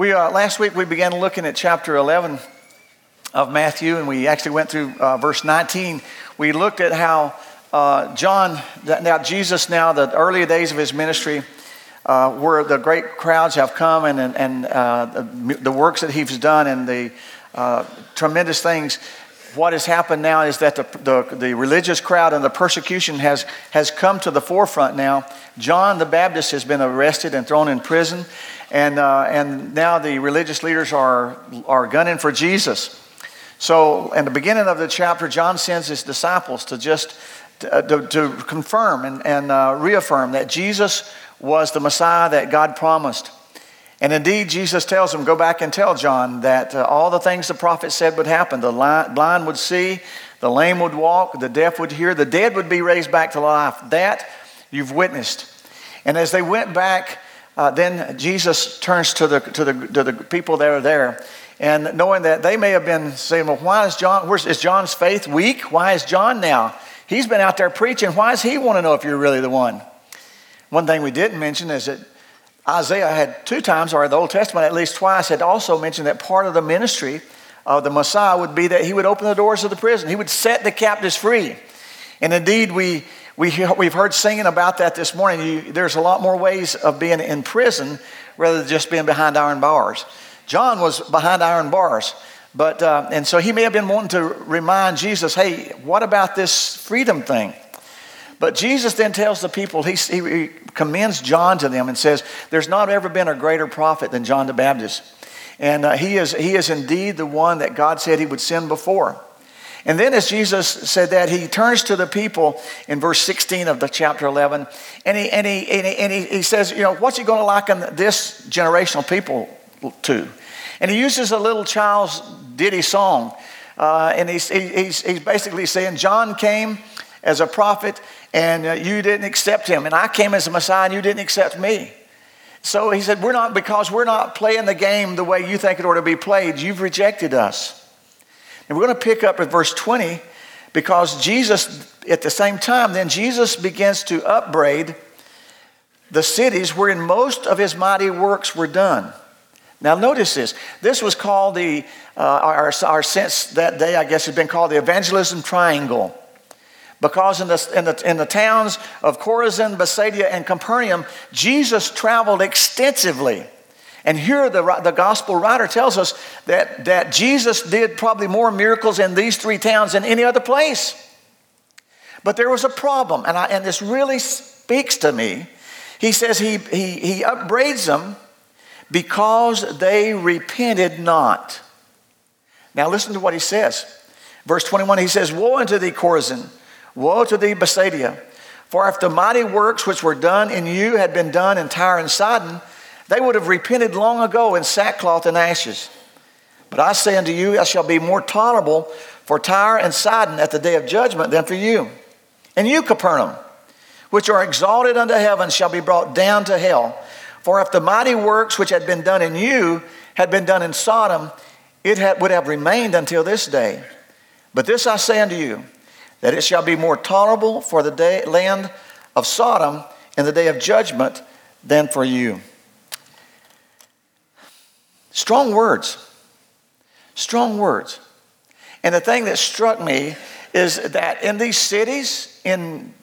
We, uh, last week we began looking at chapter 11 of Matthew, and we actually went through uh, verse 19. We looked at how uh, John, now Jesus, now the earlier days of his ministry, uh, where the great crowds have come and, and, and uh, the, the, works that he's done and the uh, tremendous things. What has happened now is that the, the, the religious crowd and the persecution has, has come to the forefront now. John the Baptist has been arrested and thrown in prison. And, uh, and now the religious leaders are, are gunning for Jesus. So, in the beginning of the chapter, John sends his disciples to just to, to, to confirm and, and uh, reaffirm that Jesus was the Messiah that God promised. And indeed, Jesus tells them, go back and tell John that uh, all the things the prophet said would happen. The blind would see, the lame would walk, the deaf would hear, the dead would be raised back to life. That you've witnessed. And as they went back, uh, then Jesus turns to the, to, the, to the people that are there. And knowing that they may have been saying, well, why is John, where's, is John's faith weak? Why is John now? He's been out there preaching. Why does he want to know if you're really the one? One thing we didn't mention is that Isaiah had two times, or the Old Testament at least twice, had also mentioned that part of the ministry of the Messiah would be that he would open the doors of the prison. He would set the captives free. And indeed, we we, we've heard singing about that this morning. You, there's a lot more ways of being in prison rather than just being behind iron bars. John was behind iron bars, but uh, and so he may have been wanting to remind Jesus, "Hey, what about this freedom thing?" But Jesus then tells the people, he, he commends John to them and says, There's not ever been a greater prophet than John the Baptist. And uh, he, is, he is indeed the one that God said he would send before. And then, as Jesus said that, he turns to the people in verse 16 of the chapter 11, and he, and he, and he, and he, he says, You know, what's he going to liken this generational people to? And he uses a little child's ditty song. Uh, and he's, he's, he's basically saying, John came as a prophet, and uh, you didn't accept him. And I came as a Messiah, and you didn't accept me. So he said, We're not, because we're not playing the game the way you think it ought to be played, you've rejected us. And we're going to pick up at verse 20 because Jesus, at the same time, then Jesus begins to upbraid the cities wherein most of his mighty works were done. Now, notice this. This was called the, uh, our, our sense that day, I guess, had been called the evangelism triangle. Because in the, in, the, in the towns of Chorazin, Bethsaida, and Capernaum, Jesus traveled extensively and here the, the gospel writer tells us that, that Jesus did probably more miracles in these three towns than any other place. But there was a problem, and, I, and this really speaks to me. He says he, he, he upbraids them because they repented not. Now listen to what he says. Verse 21, he says, Woe unto thee, Chorazin! Woe to thee, Bethsaida! For if the mighty works which were done in you had been done in Tyre and Sidon, they would have repented long ago in sackcloth and ashes. But I say unto you, I shall be more tolerable for Tyre and Sidon at the day of judgment than for you. And you, Capernaum, which are exalted unto heaven, shall be brought down to hell. For if the mighty works which had been done in you had been done in Sodom, it had, would have remained until this day. But this I say unto you, that it shall be more tolerable for the day, land of Sodom in the day of judgment than for you. Strong words. Strong words. And the thing that struck me is that in these cities, in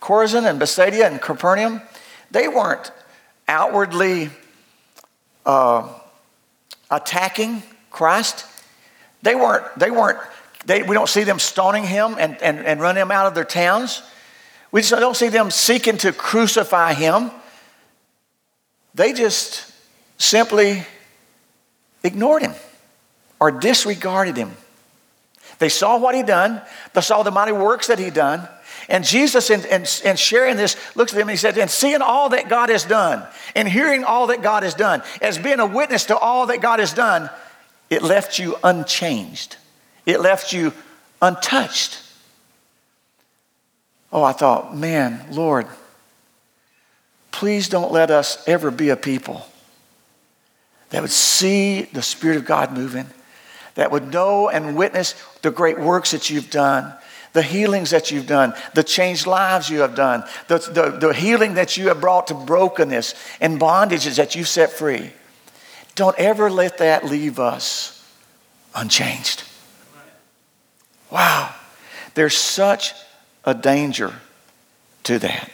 Chorazin and Bethsaida and Capernaum, they weren't outwardly uh, attacking Christ. They weren't, they weren't, they, we don't see them stoning him and, and, and running him out of their towns. We just don't see them seeking to crucify him. They just simply ignored him or disregarded him. They saw what he'd done, they saw the mighty works that he'd done. And Jesus, in, in, in, sharing this, looks at them and he said, And seeing all that God has done, and hearing all that God has done, as being a witness to all that God has done, it left you unchanged. It left you untouched. Oh, I thought, man, Lord, please don't let us ever be a people that would see the Spirit of God moving, that would know and witness the great works that you've done, the healings that you've done, the changed lives you have done, the, the, the healing that you have brought to brokenness and bondages that you've set free. Don't ever let that leave us unchanged. Wow. There's such a danger to that.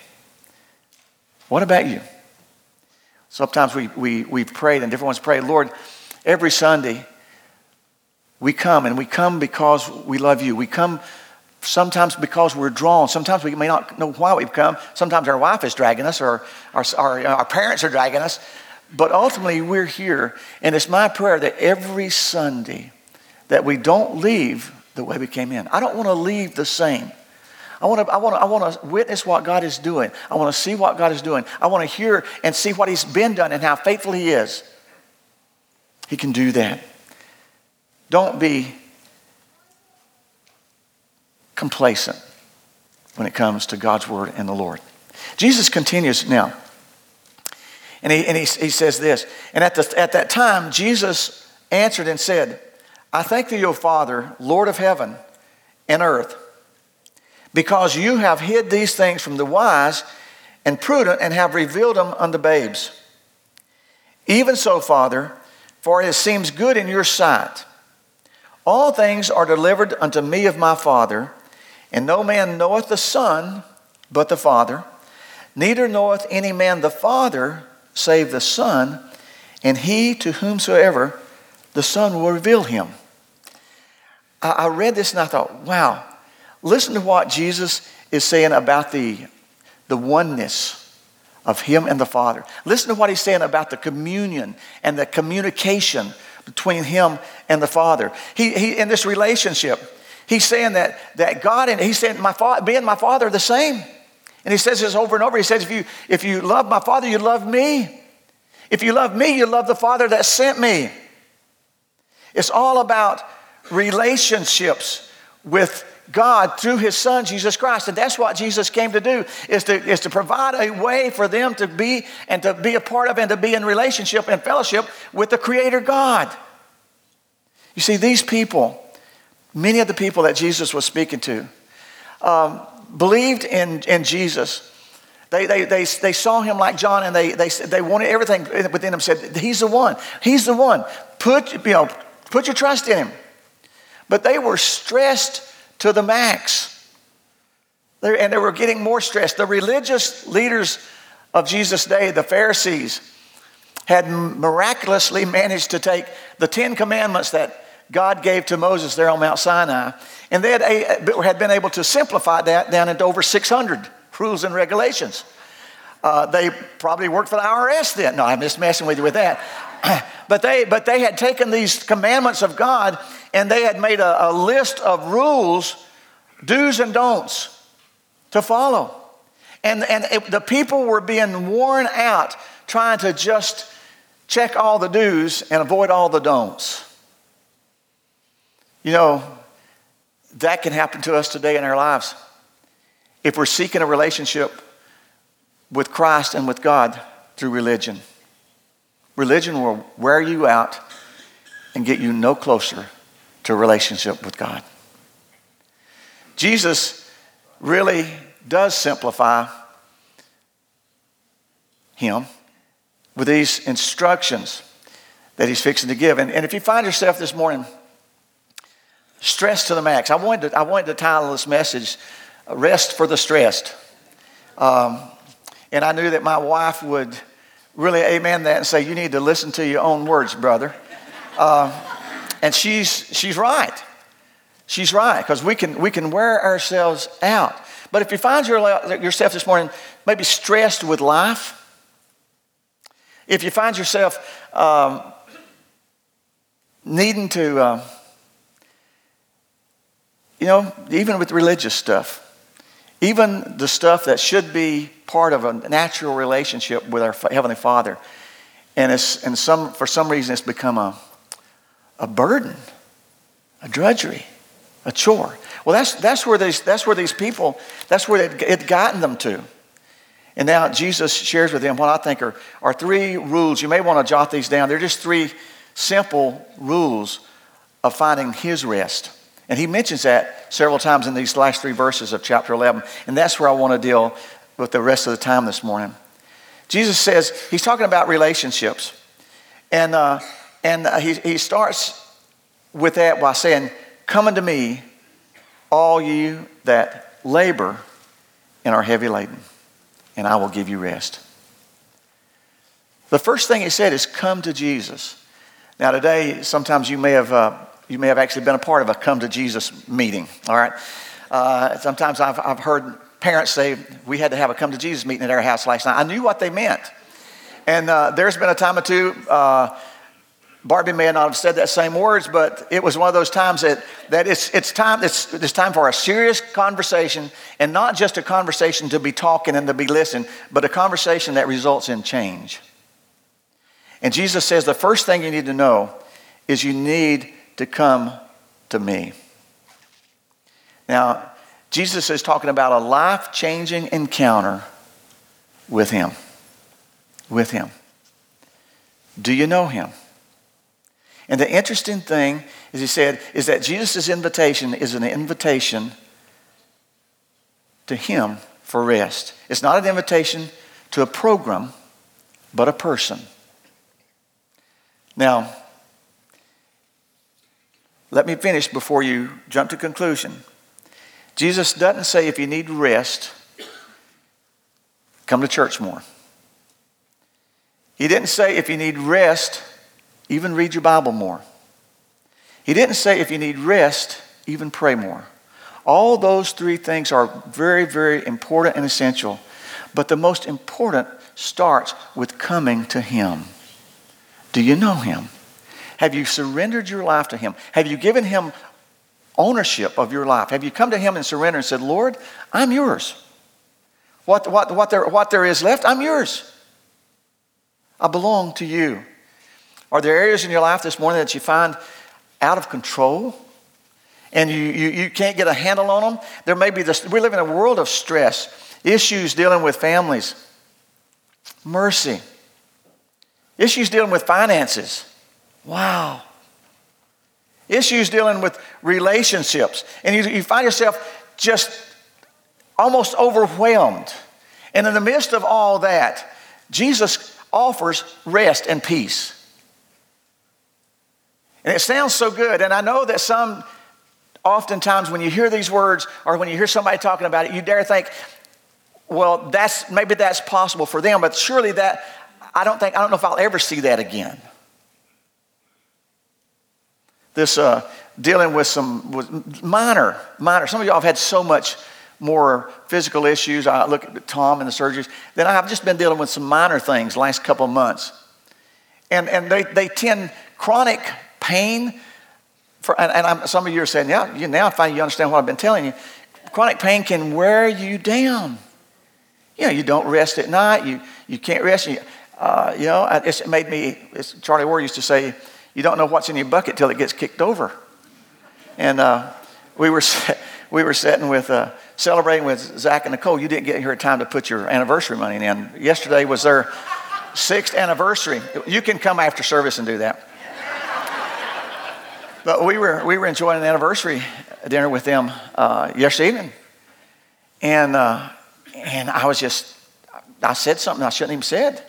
What about you? Sometimes we, we, we've prayed and different ones pray, Lord, every Sunday we come and we come because we love you. We come sometimes because we're drawn. Sometimes we may not know why we've come. Sometimes our wife is dragging us or our, our, uh, our parents are dragging us. But ultimately, we're here. And it's my prayer that every Sunday that we don't leave the way we came in. I don't want to leave the same. I want to, I, want to, I want to witness what God is doing. I want to see what God is doing. I want to hear and see what He's been done and how faithful He is. He can do that. Don't be complacent when it comes to God's Word and the Lord. Jesus continues now. And he, and he, he says this. And at, the, at that time, Jesus answered and said, I thank thee, O Father, Lord of heaven and earth, because you have hid these things from the wise and prudent and have revealed them unto babes. Even so, Father, for it seems good in your sight. All things are delivered unto me of my Father, and no man knoweth the Son but the Father, neither knoweth any man the Father save the Son, and he to whomsoever the Son will reveal him. I, read this and I thought, wow, listen to what Jesus is saying about the, the oneness of Him and the Father. Listen to what He's saying about the communion and the communication between Him and the Father. He, he, in this relationship, He's saying that, that God and He's saying, my fa- being my Father are the same. And He says this over and over. He says, if you, if you love my Father, you love me. If you love me, you love the Father that sent me. It's all about relationships with God through his son Jesus Christ. And that's what Jesus came to do is to, is to provide a way for them to be and to be a part of and to be in relationship and fellowship with the creator God. You see, these people, many of the people that Jesus was speaking to, um, believed in, in Jesus. They, they, they, they saw him like John and they, they, they wanted everything within them, said, He's the one. He's the one. Put, you know, put your trust in him. But they were stressed to the max. And they were getting more stressed. The religious leaders of Jesus' day, the Pharisees, had miraculously managed to take the Ten Commandments that God gave to Moses there on Mount Sinai, and they had, had been able to simplify that down into over 600 rules and regulations. Uh, they probably worked for the IRS then. No, I'm just messing with you with that. but, they, but they had taken these commandments of God and they had made a, a list of rules, do's and don'ts to follow. And, and it, the people were being worn out trying to just check all the do's and avoid all the don'ts. You know, that can happen to us today in our lives. If we're seeking a relationship with Christ and with God through religion, religion will wear you out and get you no closer to a relationship with God. Jesus really does simplify him with these instructions that he's fixing to give. And, and if you find yourself this morning stressed to the max, I wanted to, I wanted to title this message Rest for the Stressed. Um, and I knew that my wife would really amen that and say, You need to listen to your own words, brother. Uh, and she's, she's right. She's right, because we can, we can wear ourselves out. But if you find your, yourself this morning maybe stressed with life, if you find yourself um, needing to, uh, you know, even with religious stuff, even the stuff that should be part of a natural relationship with our Heavenly Father, and, it's, and some, for some reason it's become a, a burden, a drudgery, a chore. Well, that's, that's, where, these, that's where these people, that's where it had gotten them to. And now Jesus shares with them what I think are, are three rules. You may want to jot these down. They're just three simple rules of finding his rest. And he mentions that several times in these last three verses of chapter 11. And that's where I want to deal with the rest of the time this morning. Jesus says, he's talking about relationships. And, uh, and uh, he, he starts with that by saying, Come unto me, all you that labor and are heavy laden, and I will give you rest. The first thing he said is, Come to Jesus. Now, today, sometimes you may have, uh, you may have actually been a part of a come to Jesus meeting, all right? Uh, sometimes I've, I've heard parents say, We had to have a come to Jesus meeting at our house last night. I knew what they meant. And uh, there's been a time or two, uh, Barbie may not have said that same words, but it was one of those times that, that it's, it's, time, it's, it's time for a serious conversation, and not just a conversation to be talking and to be listening, but a conversation that results in change. And Jesus says the first thing you need to know is you need to come to me. Now, Jesus is talking about a life changing encounter with Him. With Him. Do you know Him? And the interesting thing, as he said, is that Jesus' invitation is an invitation to Him for rest. It's not an invitation to a program, but a person. Now, let me finish before you jump to conclusion. Jesus doesn't say if you need rest, come to church more. He didn't say if you need rest, even read your Bible more. He didn't say if you need rest, even pray more. All those three things are very, very important and essential. But the most important starts with coming to Him. Do you know Him? Have you surrendered your life to Him? Have you given Him ownership of your life? Have you come to Him and surrendered and said, Lord, I'm yours? What, what, what, there, what there is left, I'm yours. I belong to you. Are there areas in your life this morning that you find out of control? And you, you, you can't get a handle on them? There may be this, we live in a world of stress, issues dealing with families, mercy, issues dealing with finances. Wow. Issues dealing with relationships. And you, you find yourself just almost overwhelmed. And in the midst of all that, Jesus offers rest and peace. And it sounds so good. And I know that some, oftentimes, when you hear these words or when you hear somebody talking about it, you dare think, well, that's maybe that's possible for them, but surely that I don't think I don't know if I'll ever see that again. This uh, dealing with some with minor, minor. Some of y'all have had so much more physical issues. I look at Tom and the surgeries. Then I've just been dealing with some minor things last couple of months, and and they they tend chronic pain, for, and, and some of you are saying, yeah, you, now I find you understand what I've been telling you. Chronic pain can wear you down. You know, you don't rest at night. You, you can't rest. You, uh, you know, it made me, Charlie Ward used to say, you don't know what's in your bucket till it gets kicked over. And uh, we, were, we were sitting with, uh, celebrating with Zach and Nicole. You didn't get here in time to put your anniversary money in. Yesterday was their sixth anniversary. You can come after service and do that. But we were, we were enjoying an anniversary dinner with them uh, yesterday evening. And, uh, and I was just, I said something I shouldn't even said.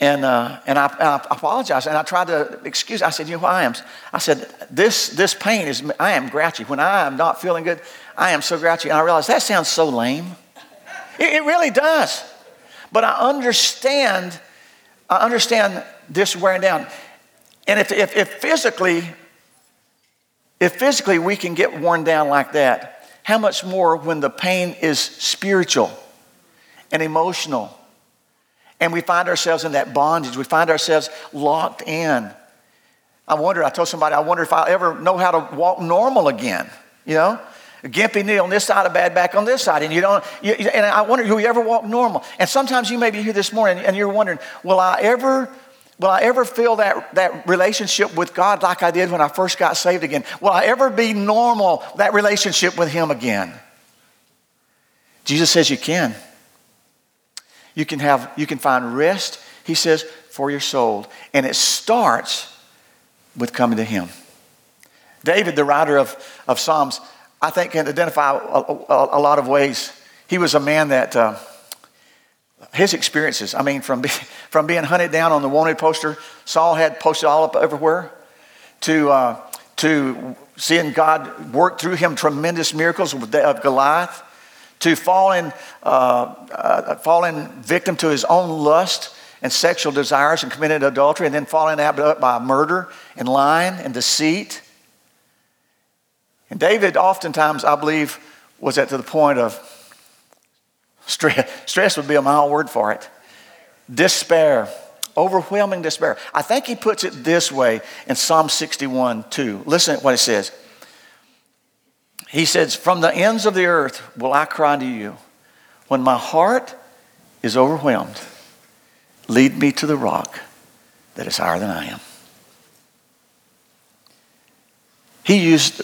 And, uh, and, I, I apologized. And I tried to excuse, I said, you know I am? I said, this, this pain is, I am grouchy. When I am not feeling good, I am so grouchy. And I realized that sounds so lame. It, it really does. But I understand, I understand this wearing down. And if, if, if physically if physically we can get worn down like that, how much more when the pain is spiritual and emotional? And we find ourselves in that bondage, we find ourselves locked in. I wonder, I told somebody, I wonder if I'll ever know how to walk normal again, you know? A gimpy knee on this side, a bad back on this side, and you don't. You, and I wonder, will you ever walk normal? And sometimes you may be here this morning and you're wondering, will I ever Will I ever feel that, that relationship with God like I did when I first got saved again? Will I ever be normal, that relationship with Him again? Jesus says you can. You can have, you can find rest, he says, for your soul. And it starts with coming to Him. David, the writer of, of Psalms, I think can identify a, a, a lot of ways. He was a man that uh, his experiences. I mean, from, be, from being hunted down on the wanted poster, Saul had posted all up everywhere, to, uh, to seeing God work through him tremendous miracles of Goliath, to falling, uh, uh, falling victim to his own lust and sexual desires and committing adultery, and then falling out by murder and lying and deceit. And David, oftentimes, I believe, was at the point of stress. Stress would be a mild word for it. Despair, overwhelming despair. I think he puts it this way in Psalm 61 2. Listen to what it says. He says, From the ends of the earth will I cry to you. When my heart is overwhelmed, lead me to the rock that is higher than I am. He used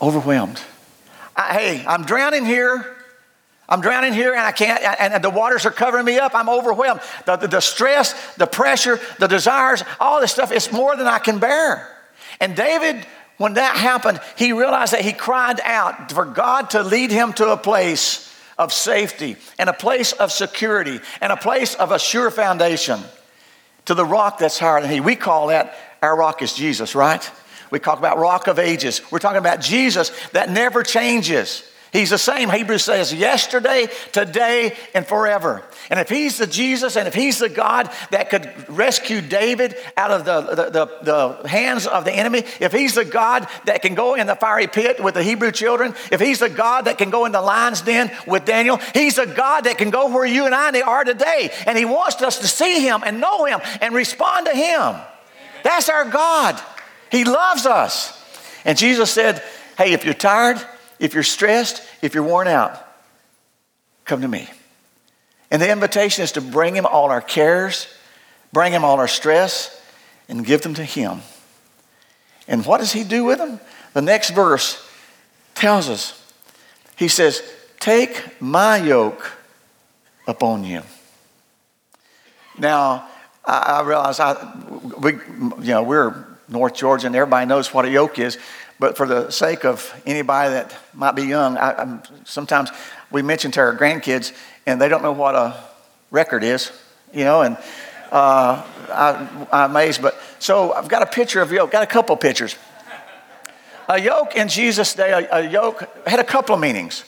overwhelmed. I, hey, I'm drowning here. I'm drowning here and I can't, and the waters are covering me up. I'm overwhelmed. The, the, the stress, the pressure, the desires, all this stuff, it's more than I can bear. And David, when that happened, he realized that he cried out for God to lead him to a place of safety and a place of security and a place of a sure foundation to the rock that's higher than he. We call that our rock is Jesus, right? We talk about rock of ages. We're talking about Jesus that never changes. He's the same, Hebrews says, yesterday, today, and forever. And if he's the Jesus and if he's the God that could rescue David out of the, the, the, the, hands of the enemy, if he's the God that can go in the fiery pit with the Hebrew children, if he's the God that can go in the lion's den with Daniel, he's the God that can go where you and I are today. And he wants us to see him and know him and respond to him. That's our God. He loves us. And Jesus said, Hey, if you're tired, if you're stressed, if you're worn out, come to me. And the invitation is to bring him all our cares, bring him all our stress, and give them to him. And what does he do with them? The next verse tells us. He says, Take my yoke upon you. Now, I, realize I, we, you know, we're North Georgia and everybody knows what a yoke is. But for the sake of anybody that might be young, I, sometimes we mention to our grandkids and they don't know what a record is, you know, and uh, I, I'm amazed. But so I've got a picture of yoke, got a couple pictures. A yoke in Jesus' day, a, a yoke had a couple of meanings.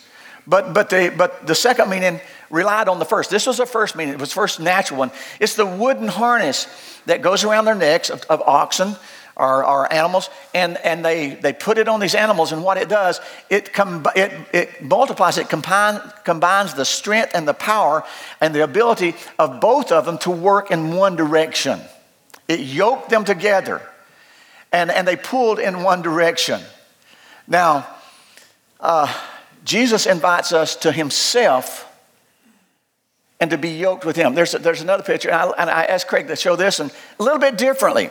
But, but, the, but the second meaning relied on the first. This was the first meaning, it was the first natural one. It's the wooden harness that goes around their necks of, of oxen are animals, and, and they, they put it on these animals, and what it does, it, com- it, it multiplies, it combine, combines the strength and the power and the ability of both of them to work in one direction. It yoked them together, and, and they pulled in one direction. Now, uh, Jesus invites us to himself and to be yoked with him. There's, there's another picture, and I, and I asked Craig to show this and a little bit differently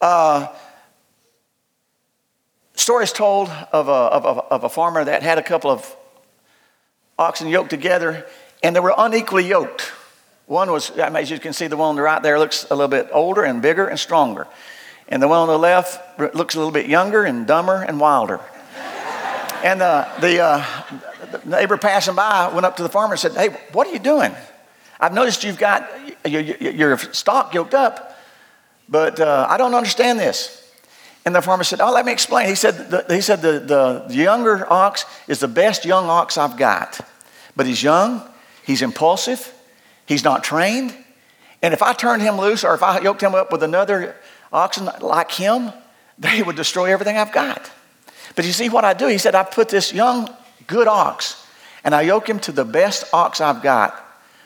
uh, stories told of a, of, a, of a farmer that had a couple of oxen yoked together, and they were unequally yoked. One was, as you can see, the one on the right there looks a little bit older and bigger and stronger. And the one on the left looks a little bit younger and dumber and wilder. and uh, the, uh, the neighbor passing by went up to the farmer and said, Hey, what are you doing? I've noticed you've got your, your stock yoked up. But uh, I don't understand this. And the farmer said, Oh, let me explain. He said, the, he said the, the younger ox is the best young ox I've got. But he's young, he's impulsive, he's not trained. And if I turned him loose or if I yoked him up with another oxen like him, they would destroy everything I've got. But you see what I do? He said, I put this young, good ox and I yoke him to the best ox I've got,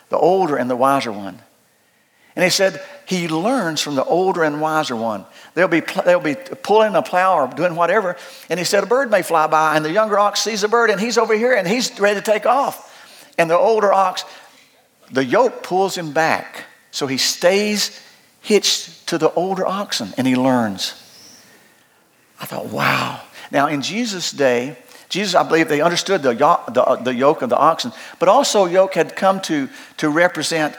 the older and the wiser one. And he said, he learns from the older and wiser one. They'll be, they'll be pulling a plow or doing whatever. And he said, a bird may fly by, and the younger ox sees a bird, and he's over here, and he's ready to take off. And the older ox, the yoke pulls him back. So he stays hitched to the older oxen, and he learns. I thought, wow. Now, in Jesus' day, Jesus, I believe they understood the, the, the yoke of the oxen, but also yoke had come to, to represent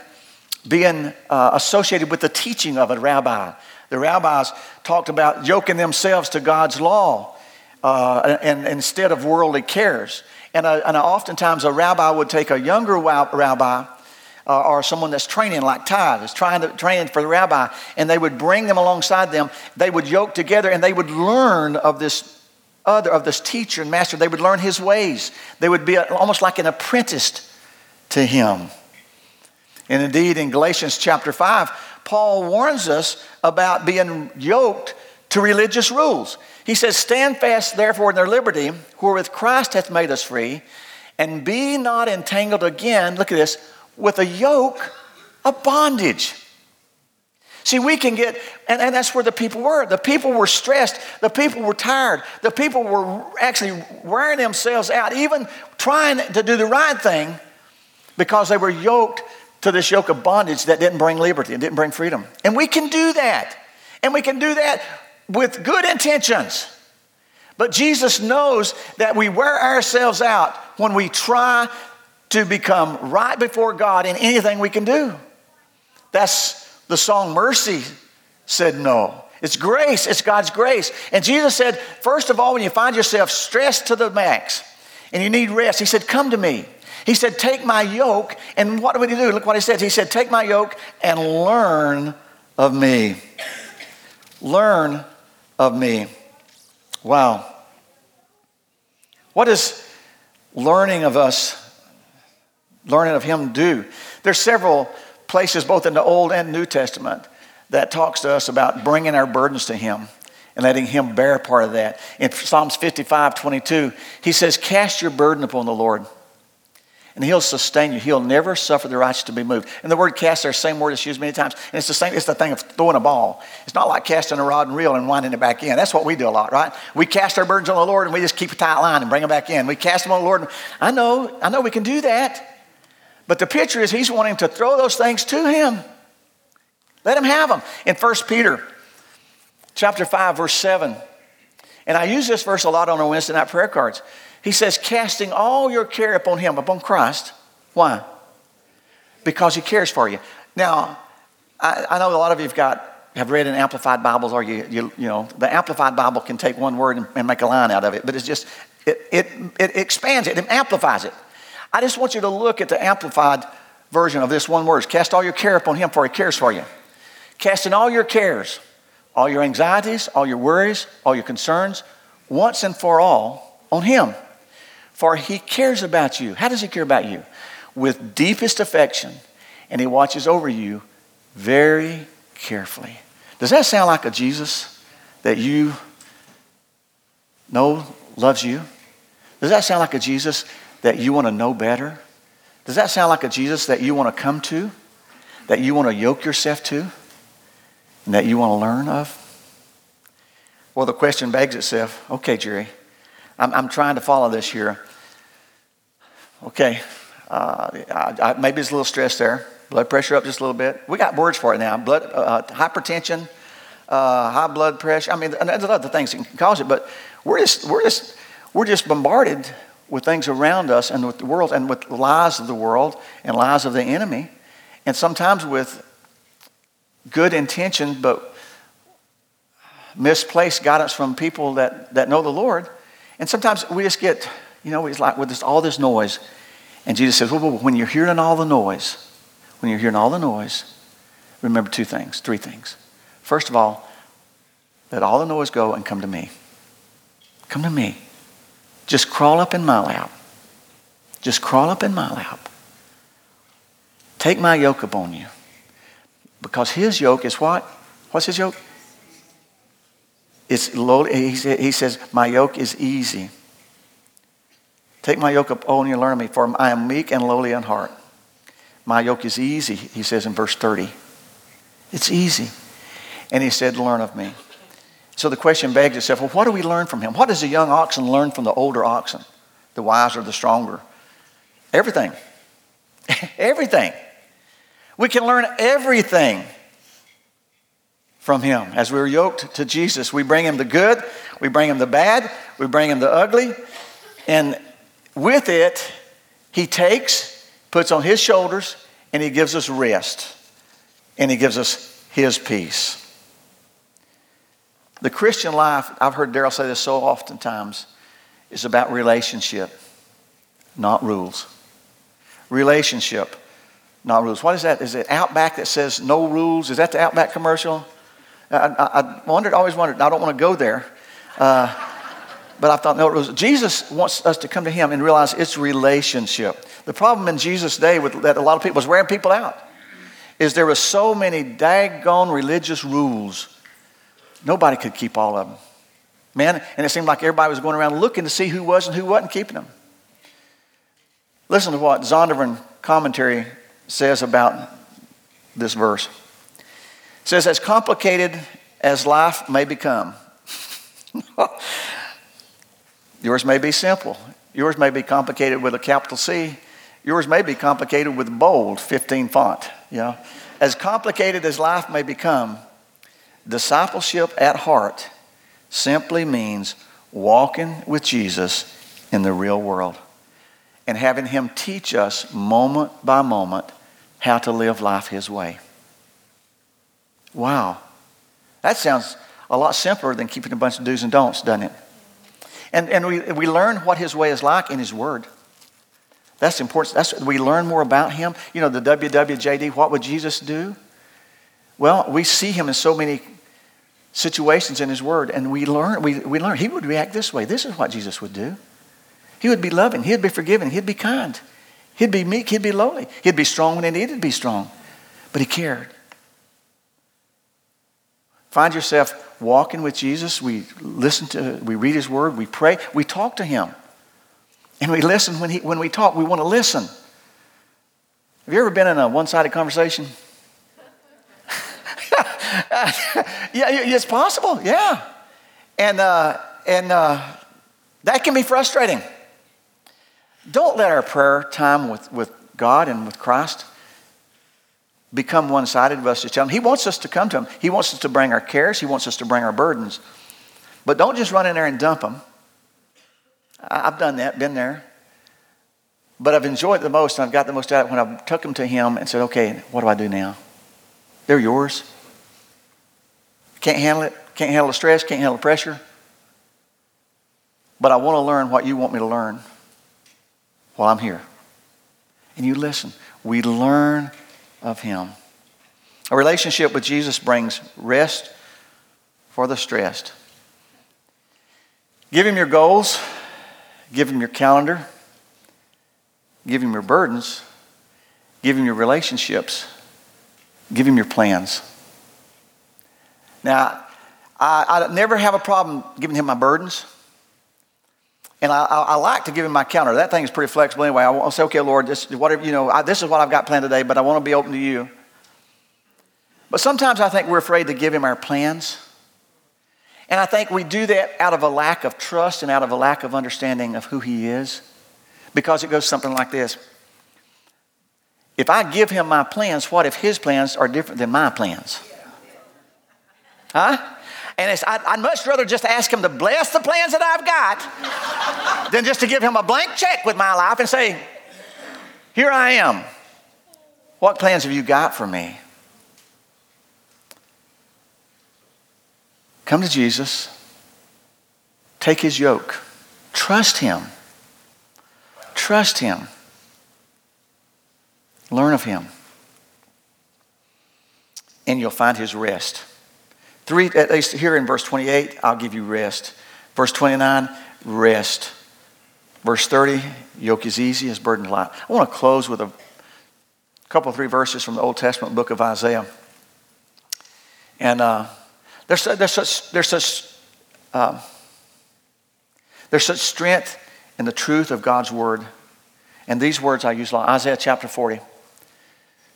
being uh, associated with the teaching of a rabbi. The rabbis talked about yoking themselves to God's law uh, and, and, instead of worldly cares. And, a, and a, oftentimes a rabbi would take a younger rabbi uh, or someone that's training like Ty trying to train for the rabbi, and they would bring them alongside them. They would yoke together and they would learn of this other of this teacher and master. They would learn his ways. They would be almost like an apprentice to him. And indeed, in Galatians chapter 5, Paul warns us about being yoked to religious rules. He says, Stand fast, therefore, in their liberty, wherewith Christ hath made us free, and be not entangled again, look at this, with a yoke of bondage. See, we can get, and, and that's where the people were. The people were stressed. The people were tired. The people were actually wearing themselves out, even trying to do the right thing because they were yoked to this yoke of bondage that didn't bring liberty and didn't bring freedom. And we can do that. And we can do that with good intentions. But Jesus knows that we wear ourselves out when we try to become right before God in anything we can do. That's the song Mercy said no. It's grace, it's God's grace. And Jesus said, first of all, when you find yourself stressed to the max and you need rest, He said, Come to me. He said, Take my yoke. And what would He do? Look what He said. He said, Take my yoke and learn of me. Learn of me. Wow. What does learning of us learning of him do? There's several places, both in the Old and New Testament, that talks to us about bringing our burdens to him and letting him bear part of that. In Psalms 55, 22, he says, Cast your burden upon the Lord and he'll sustain you. He'll never suffer the righteous to be moved. And the word cast, there, same word that's used many times. And it's the same, it's the thing of throwing a ball. It's not like casting a rod and reel and winding it back in. That's what we do a lot, right? We cast our burdens on the Lord and we just keep a tight line and bring them back in. We cast them on the Lord. And I know, I know we can do that. But the picture is he's wanting to throw those things to him. Let him have them. In 1 Peter chapter 5, verse 7. And I use this verse a lot on our Wednesday night prayer cards. He says, casting all your care upon Him, upon Christ. Why? Because He cares for you. Now, I, I know a lot of you have got have read in amplified Bibles, or you, you, you know, the amplified Bible can take one word and, and make a line out of it, but it's just, it, it, it expands it, it amplifies it. I just want you to look at the amplified version of this one word cast all your care upon Him, for He cares for you. Casting all your cares, all your anxieties, all your worries, all your concerns, once and for all on Him for he cares about you. How does he care about you? With deepest affection, and he watches over you very carefully. Does that sound like a Jesus that you know loves you? Does that sound like a Jesus that you want to know better? Does that sound like a Jesus that you want to come to? That you want to yoke yourself to? And that you want to learn of? Well, the question begs itself okay, Jerry, I'm, I'm trying to follow this here. Okay, uh, I, I, maybe it's a little stress there. Blood pressure up just a little bit. We got words for it now. Blood, uh, hypertension, uh, high blood pressure. I mean, there's other things that can cause it, but we're just, we're just, we're just bombarded with things around us and with the world and with lies of the world and lies of the enemy. And sometimes with good intention, but misplaced guidance from people that, that know the Lord. And sometimes we just get, you know, it's like with all this noise. And Jesus says, well, when you're hearing all the noise, when you're hearing all the noise, remember two things, three things. First of all, let all the noise go and come to me. Come to me. Just crawl up in my lap. Just crawl up in my lap. Take my yoke upon you. Because his yoke is what? What's his yoke? It's lowly. he, says, My yoke is easy. Take my yoke upon you and learn of me, for I am meek and lowly in heart. My yoke is easy, he says in verse 30. It's easy. And he said, Learn of me. So the question begs itself well, what do we learn from him? What does the young oxen learn from the older oxen, the wiser, the stronger? Everything. everything. We can learn everything from Him. As we're yoked to Jesus, we bring Him the good, we bring Him the bad, we bring Him the ugly, and with it, He takes, puts on His shoulders, and He gives us rest, and He gives us His peace. The Christian life, I've heard Daryl say this so oftentimes, is about relationship, not rules. Relationship, not rules. What is that? Is it Outback that says no rules? Is that the Outback commercial? I, I, wondered, always wondered. I don't want to go there. Uh, but I thought, no, it was, Jesus wants us to come to Him and realize it's relationship. The problem in Jesus' day with, that a lot of people was wearing people out is there were so many daggone religious rules. Nobody could keep all of them. Man, and it seemed like everybody was going around looking to see who was and who wasn't keeping them. Listen to what Zondervan commentary says about this verse. Says, as complicated as life may become, yours may be simple. Yours may be complicated with a capital C. Yours may be complicated with bold 15 font. You know? As complicated as life may become, discipleship at heart simply means walking with Jesus in the real world and having Him teach us moment by moment how to live life His way. Wow. That sounds a lot simpler than keeping a bunch of do's and don'ts, doesn't it? And, and we, we learn what His way is like in His Word. That's important. That's, we learn more about Him. You know, the WWJD, what would Jesus do? Well, we see Him in so many situations in His Word, and we learn, we, we learn He would react this way. This is what Jesus would do. He would be loving, He'd be forgiving, He'd be kind, He'd be meek, He'd be lowly, He'd be strong when He needed to be strong, but He cared. Find yourself walking with Jesus. We listen to, we read His Word, we pray, we talk to Him. And we listen when, he, when we talk, we want to listen. Have you ever been in a one sided conversation? yeah, it's possible, yeah. And, uh, and uh, that can be frustrating. Don't let our prayer time with, with God and with Christ become one sided of us to tell Him. He wants us to come to Him. He wants us to bring our cares, He wants us to bring our burdens. But don't just run in there and dump them. I've done that, been there. But I've enjoyed it the most, and I've got the most out of it when I took them to Him and said, okay, what do I do now? They're yours. Can't handle it, can't handle the stress, can't handle the pressure. But I want to learn what you want me to learn while I'm here. And you listen. We learn of Him. A relationship with Jesus brings rest for the stressed. Give Him your goals, give Him your calendar, give Him your burdens, give Him your relationships, give Him your plans. Now, I, I never have a problem giving Him my burdens. And I, I, I, like to give him my counter. That thing is pretty flexible anyway. I will say, okay, Lord, this, whatever, you know, I, this is what I've got planned today, but I want to be open to you. But sometimes I think we're afraid to give him our plans. And I think we do that out of a lack of trust and out of a lack of understanding of who he is. Because it goes something like this If I give him my plans, what if his plans are different than my plans? Huh? And I'd, I'd, much rather just ask him to bless the plans that I've got than just to give him a blank check with my life and say, Here I am. What plans have you got for me? Come to Jesus, take his yoke, trust him. Trust him. Learn of him. And you'll find his rest. Three, at least here in verse 28, I'll give you rest. Verse 29, rest. Verse 30, yoke is easy, his burden light. I want to close with a couple, of three verses from the Old Testament book of Isaiah. And uh, there's, there's such, there's, such, uh, there's such strength in the truth of God's word. And these words I use a lot. Isaiah chapter 40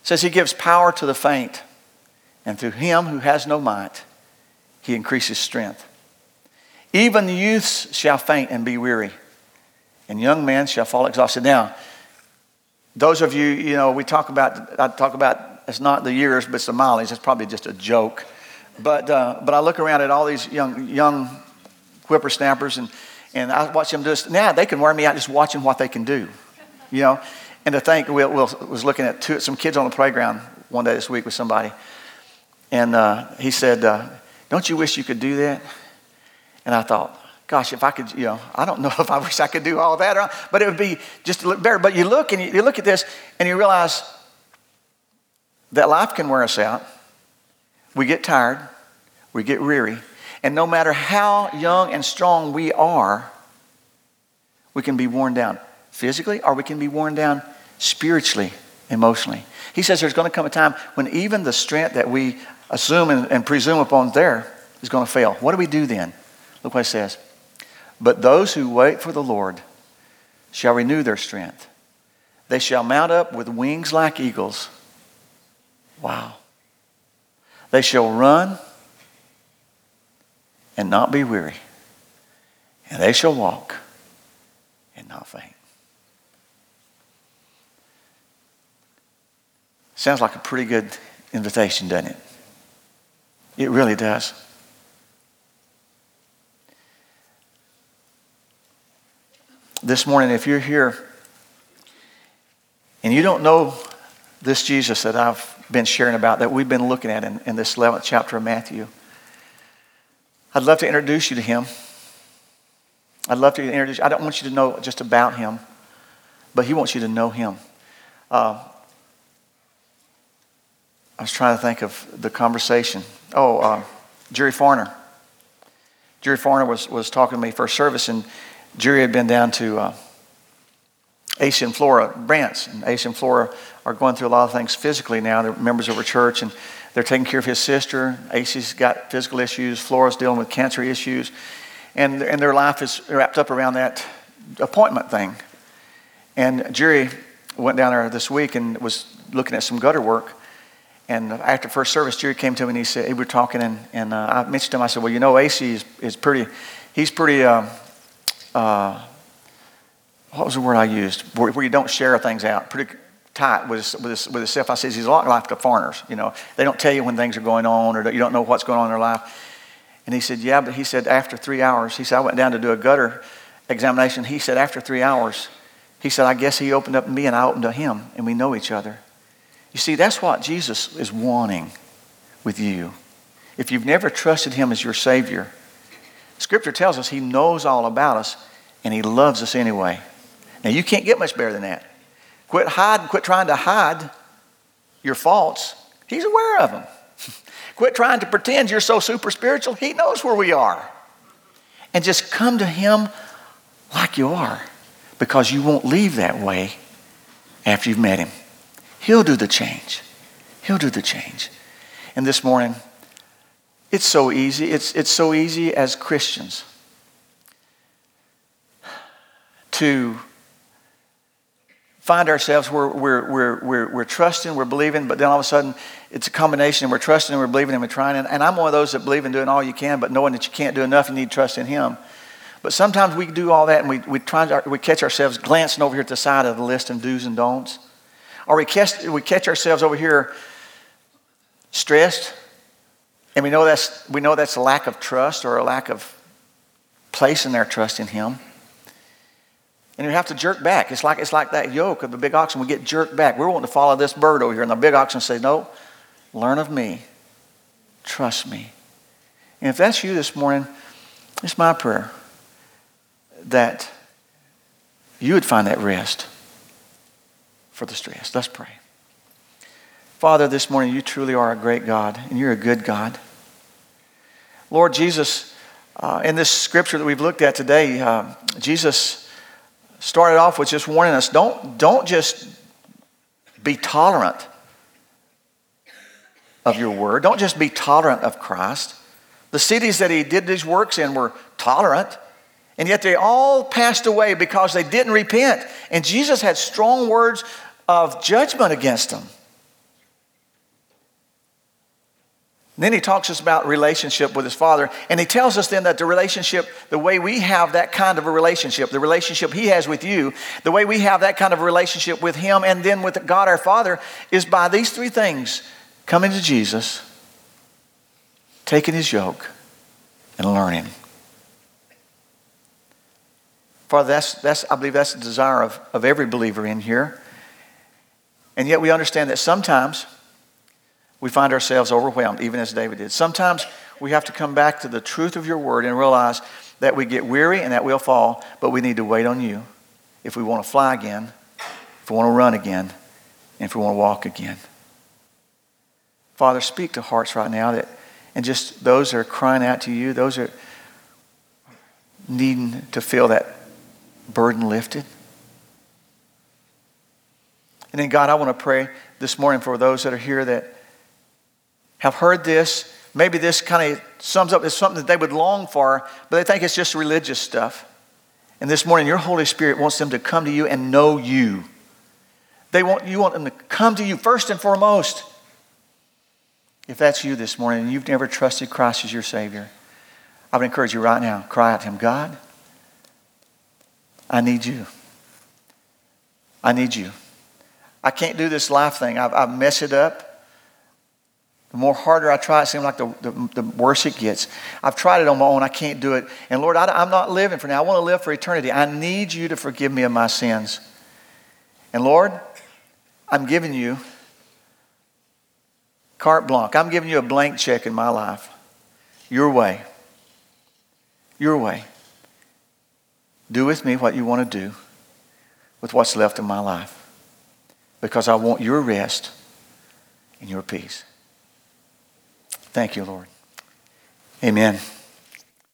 says, He gives power to the faint, and through him who has no might, he increases strength. Even the youths shall faint and be weary, and young men shall fall exhausted. Now, those of you, you know, we talk about, I talk about, it's not the years, but it's the mileage. It's probably just a joke. But, uh, but I look around at all these young, young whippersnappers and, and I watch them this. Now they can wear me out just watching what they can do, you know. And to think, we Will was looking at two, some kids on the playground one day this week with somebody. And uh, he said, uh, don't you wish you could do that? And I thought, gosh, if I could, you know, I don't know if I wish I could do all that, but it would be just a little better. But you look and you, you look at this and you realize that life can wear us out. We get tired, we get weary, and no matter how young and strong we are, we can be worn down physically or we can be worn down spiritually, emotionally. He says there's going to come a time when even the strength that we assume and, and presume upon there is going to fail. What do we do then? Look what it says. But those who wait for the Lord shall renew their strength. They shall mount up with wings like eagles. Wow. They shall run and not be weary, and they shall walk and not faint. Sounds like a pretty good invitation, doesn't it? It really does. This morning, if you're here and you don't know this Jesus that I've been sharing about, that we've been looking at in, in this 11th chapter of Matthew, I'd love to introduce you to him. I'd love to introduce you. I don't want you to know just about him, but he wants you to know him. Uh, I was trying to think of the conversation. Oh, uh, Jerry Farner. Jerry Farner was, was talking to me first service, and Jerry had been down to uh, and Flora, Brants. And AC and Flora are going through a lot of things physically now. They're members of our church, and they're taking care of his sister. AC's got physical issues. Flora's dealing with cancer issues. And, and their life is wrapped up around that appointment thing. And Jerry went down there this week and was looking at some gutter work. And after first service, Jerry came to me and he said, we were talking, and, and uh, I mentioned to him, I said, well, you know, AC is, is pretty, he's pretty, uh, uh, what was the word I used? Where, where, you don't share things out, pretty tight with, with, with himself. I said, he's a lot like the Farners, you know. They don't tell you when things are going on or you don't know what's going on in their life. And he said, yeah, but he said, after three hours, he said, I went down to do a gutter examination. He said, after three hours, he said, I guess he opened up to me and I opened to him, and we know each other. You see, that's what Jesus is wanting with you. If you've never trusted Him as your Savior, Scripture tells us He knows all about us and He loves us anyway. Now, you can't get much better than that. Quit hiding, quit trying to hide your faults. He's aware of them. quit trying to pretend you're so super spiritual. He knows where we are. And just come to Him like you are because you won't leave that way after you've met Him. He'll do the change. He'll do the change. And this morning, it's so easy. It's, it's so easy as Christians to find ourselves where we're, we're, we're, we're trusting, we're believing, but then all of a sudden it's a combination. We're trusting and we're believing and we're trying. And, and I'm one of those that believe in doing all you can, but knowing that you can't do enough, you need trust in Him. But sometimes we do all that and we, we, try, we catch ourselves glancing over here at the side of the list of do's and don'ts. Or we catch, we catch ourselves over here stressed, and we know, that's, we know that's a lack of trust or a lack of placing their trust in Him. And you have to jerk back. It's like, it's like that yoke of the big oxen. We get jerked back. We're wanting to follow this bird over here. And the big oxen say, No, learn of me. Trust me. And if that's you this morning, it's my prayer that you would find that rest for the stress. Let's pray. Father, this morning you truly are a great God, and you're a good God. Lord Jesus, uh, in this scripture that we've looked at today, uh, Jesus started off with just warning us don't, don't just be tolerant of your word, don't just be tolerant of Christ. The cities that he did these works in were tolerant. And yet they all passed away because they didn't repent. And Jesus had strong words of judgment against them. Then he talks us about relationship with his father, and he tells us then that the relationship, the way we have that kind of a relationship, the relationship he has with you, the way we have that kind of relationship with him and then with God our Father is by these three things coming to Jesus, taking his yoke, and learning. Father, that's, that's, I believe that's the desire of, of every believer in here. And yet we understand that sometimes we find ourselves overwhelmed, even as David did. Sometimes we have to come back to the truth of your word and realize that we get weary and that we'll fall, but we need to wait on you if we want to fly again, if we want to run again, and if we want to walk again. Father, speak to hearts right now that, and just those that are crying out to you, those are needing to feel that burden lifted. And then, God, I want to pray this morning for those that are here that have heard this. Maybe this kind of sums up as something that they would long for, but they think it's just religious stuff. And this morning, your Holy Spirit wants them to come to you and know you. They want, you want them to come to you first and foremost. If that's you this morning and you've never trusted Christ as your Savior, I would encourage you right now, cry out to Him, God, I need you. I need you. I can't do this life thing. I, I mess it up. The more harder I try, it seems like the, the, the, worse it gets. I've tried it on my own. I can't do it. And Lord, I, I'm not living for now. I want to live for eternity. I need you to forgive me of my sins. And Lord, I'm giving you carte blanche. I'm giving you a blank check in my life. Your way. Your way. Do with me what you want to do with what's left of my life because I want your rest and your peace. Thank you, Lord. Amen.